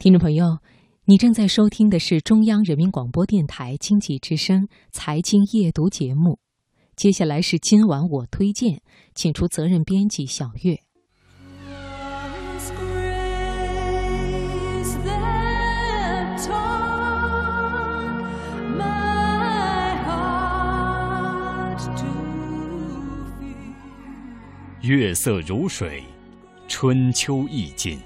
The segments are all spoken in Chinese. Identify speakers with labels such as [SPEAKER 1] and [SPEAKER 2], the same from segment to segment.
[SPEAKER 1] 听众朋友，你正在收听的是中央人民广播电台经济之声《财经夜读》节目。接下来是今晚我推荐，请出责任编辑小月。
[SPEAKER 2] 月色如水，春秋意境。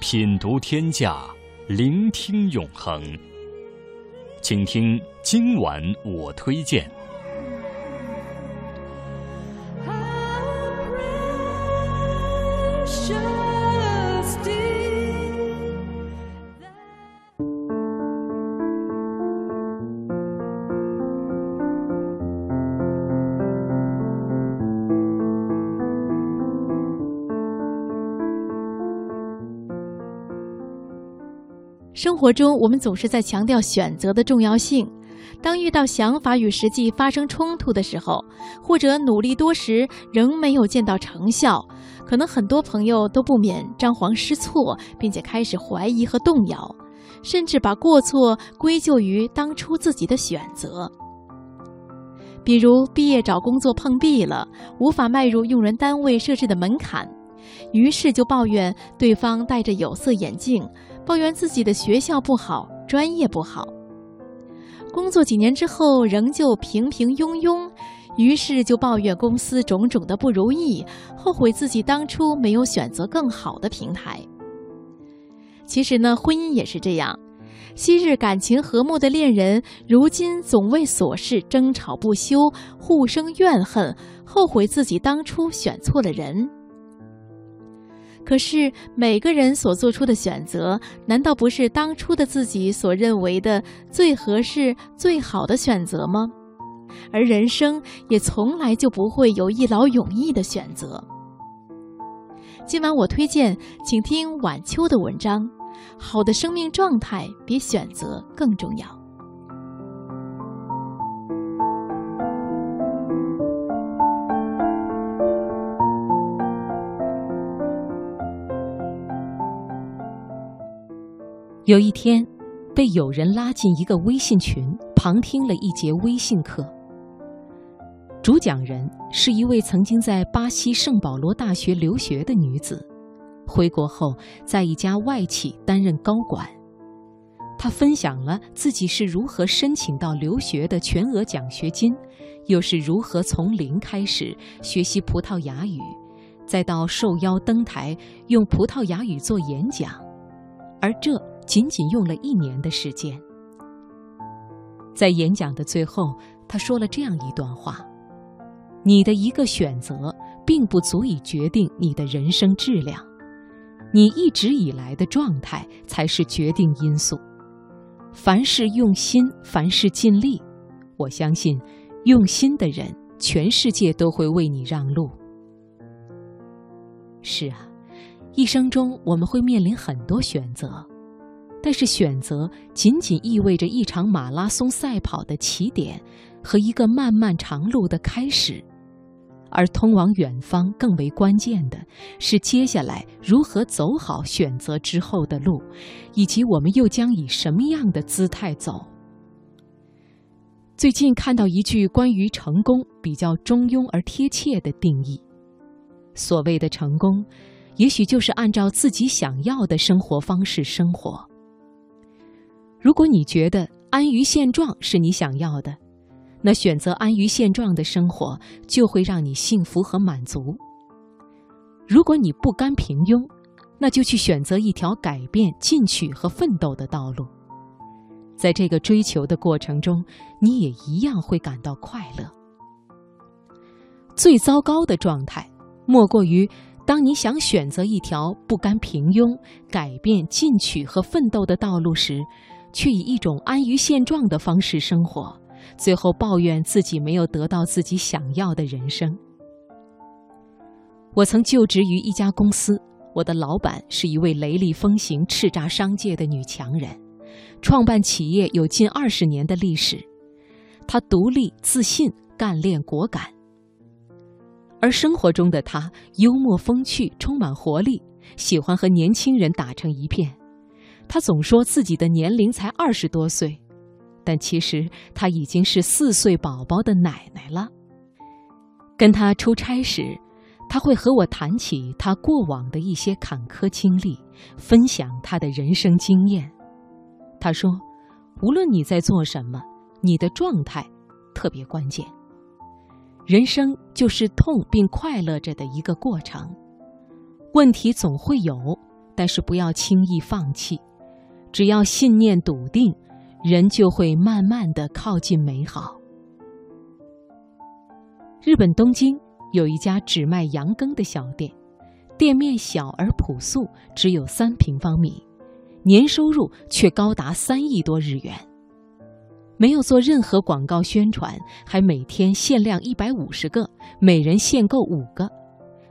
[SPEAKER 2] 品读天下，聆听永恒。请听今晚我推荐。
[SPEAKER 3] 生活中，我们总是在强调选择的重要性。当遇到想法与实际发生冲突的时候，或者努力多时仍没有见到成效，可能很多朋友都不免张皇失措，并且开始怀疑和动摇，甚至把过错归咎于当初自己的选择。比如毕业找工作碰壁了，无法迈入用人单位设置的门槛，于是就抱怨对方戴着有色眼镜。抱怨自己的学校不好，专业不好。工作几年之后，仍旧平平庸庸，于是就抱怨公司种种的不如意，后悔自己当初没有选择更好的平台。其实呢，婚姻也是这样，昔日感情和睦的恋人，如今总为琐事争吵不休，互生怨恨，后悔自己当初选错了人。可是每个人所做出的选择，难道不是当初的自己所认为的最合适、最好的选择吗？而人生也从来就不会有一劳永逸的选择。今晚我推荐，请听晚秋的文章：好的生命状态比选择更重要。
[SPEAKER 1] 有一天，被友人拉进一个微信群，旁听了一节微信课。主讲人是一位曾经在巴西圣保罗大学留学的女子，回国后在一家外企担任高管。她分享了自己是如何申请到留学的全额奖学金，又是如何从零开始学习葡萄牙语，再到受邀登台用葡萄牙语做演讲，而这。仅仅用了一年的时间，在演讲的最后，他说了这样一段话：“你的一个选择，并不足以决定你的人生质量，你一直以来的状态才是决定因素。凡事用心，凡事尽力，我相信，用心的人，全世界都会为你让路。”是啊，一生中我们会面临很多选择。但是选择仅仅意味着一场马拉松赛跑的起点和一个漫漫长路的开始，而通往远方更为关键的是接下来如何走好选择之后的路，以及我们又将以什么样的姿态走。最近看到一句关于成功比较中庸而贴切的定义：所谓的成功，也许就是按照自己想要的生活方式生活。如果你觉得安于现状是你想要的，那选择安于现状的生活就会让你幸福和满足。如果你不甘平庸，那就去选择一条改变、进取和奋斗的道路。在这个追求的过程中，你也一样会感到快乐。最糟糕的状态，莫过于当你想选择一条不甘平庸、改变、进取和奋斗的道路时。却以一种安于现状的方式生活，最后抱怨自己没有得到自己想要的人生。我曾就职于一家公司，我的老板是一位雷厉风行、叱咤商界的女强人，创办企业有近二十年的历史。她独立、自信、干练、果敢，而生活中的她幽默风趣、充满活力，喜欢和年轻人打成一片。他总说自己的年龄才二十多岁，但其实他已经是四岁宝宝的奶奶了。跟他出差时，他会和我谈起他过往的一些坎坷经历，分享他的人生经验。他说：“无论你在做什么，你的状态特别关键。人生就是痛并快乐着的一个过程，问题总会有，但是不要轻易放弃。只要信念笃定，人就会慢慢的靠近美好。”日本东京有一家只卖羊羹的小店，店面小而朴素，只有三平方米，年收入却高达三亿多日元。没有做任何广告宣传，还每天限量一百五十个，每人限购五个，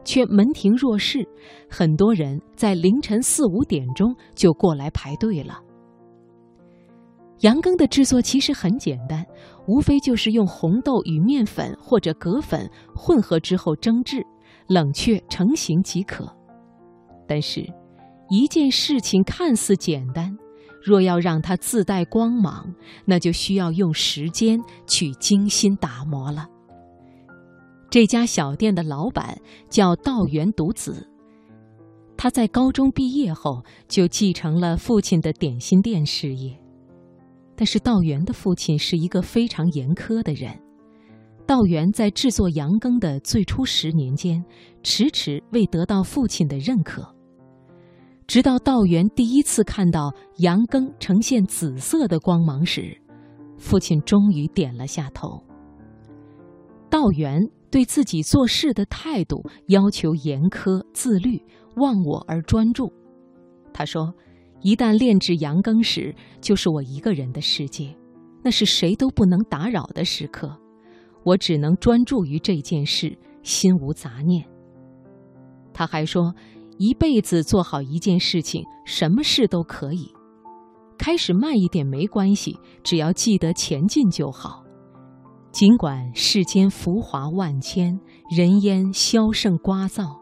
[SPEAKER 1] 却门庭若市，很多人在凌晨四五点钟就过来排队了。羊羹的制作其实很简单，无非就是用红豆与面粉或者葛粉混合之后蒸制、冷却成型即可。但是，一件事情看似简单，若要让它自带光芒，那就需要用时间去精心打磨了。这家小店的老板叫道元独子，他在高中毕业后就继承了父亲的点心店事业。但是道元的父亲是一个非常严苛的人。道元在制作羊羹的最初十年间，迟迟未得到父亲的认可。直到道元第一次看到羊羹呈现紫色的光芒时，父亲终于点了下头。道元对自己做事的态度要求严苛、自律、忘我而专注。他说。一旦炼制羊羹时，就是我一个人的世界，那是谁都不能打扰的时刻，我只能专注于这件事，心无杂念。他还说，一辈子做好一件事情，什么事都可以，开始慢一点没关系，只要记得前进就好。尽管世间浮华万千，人烟消盛聒噪。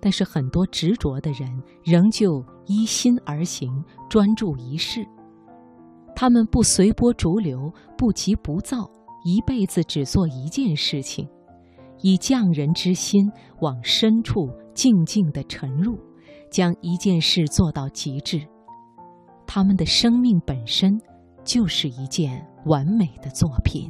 [SPEAKER 1] 但是很多执着的人仍旧依心而行，专注一事。他们不随波逐流，不急不躁，一辈子只做一件事情，以匠人之心往深处静静地沉入，将一件事做到极致。他们的生命本身就是一件完美的作品。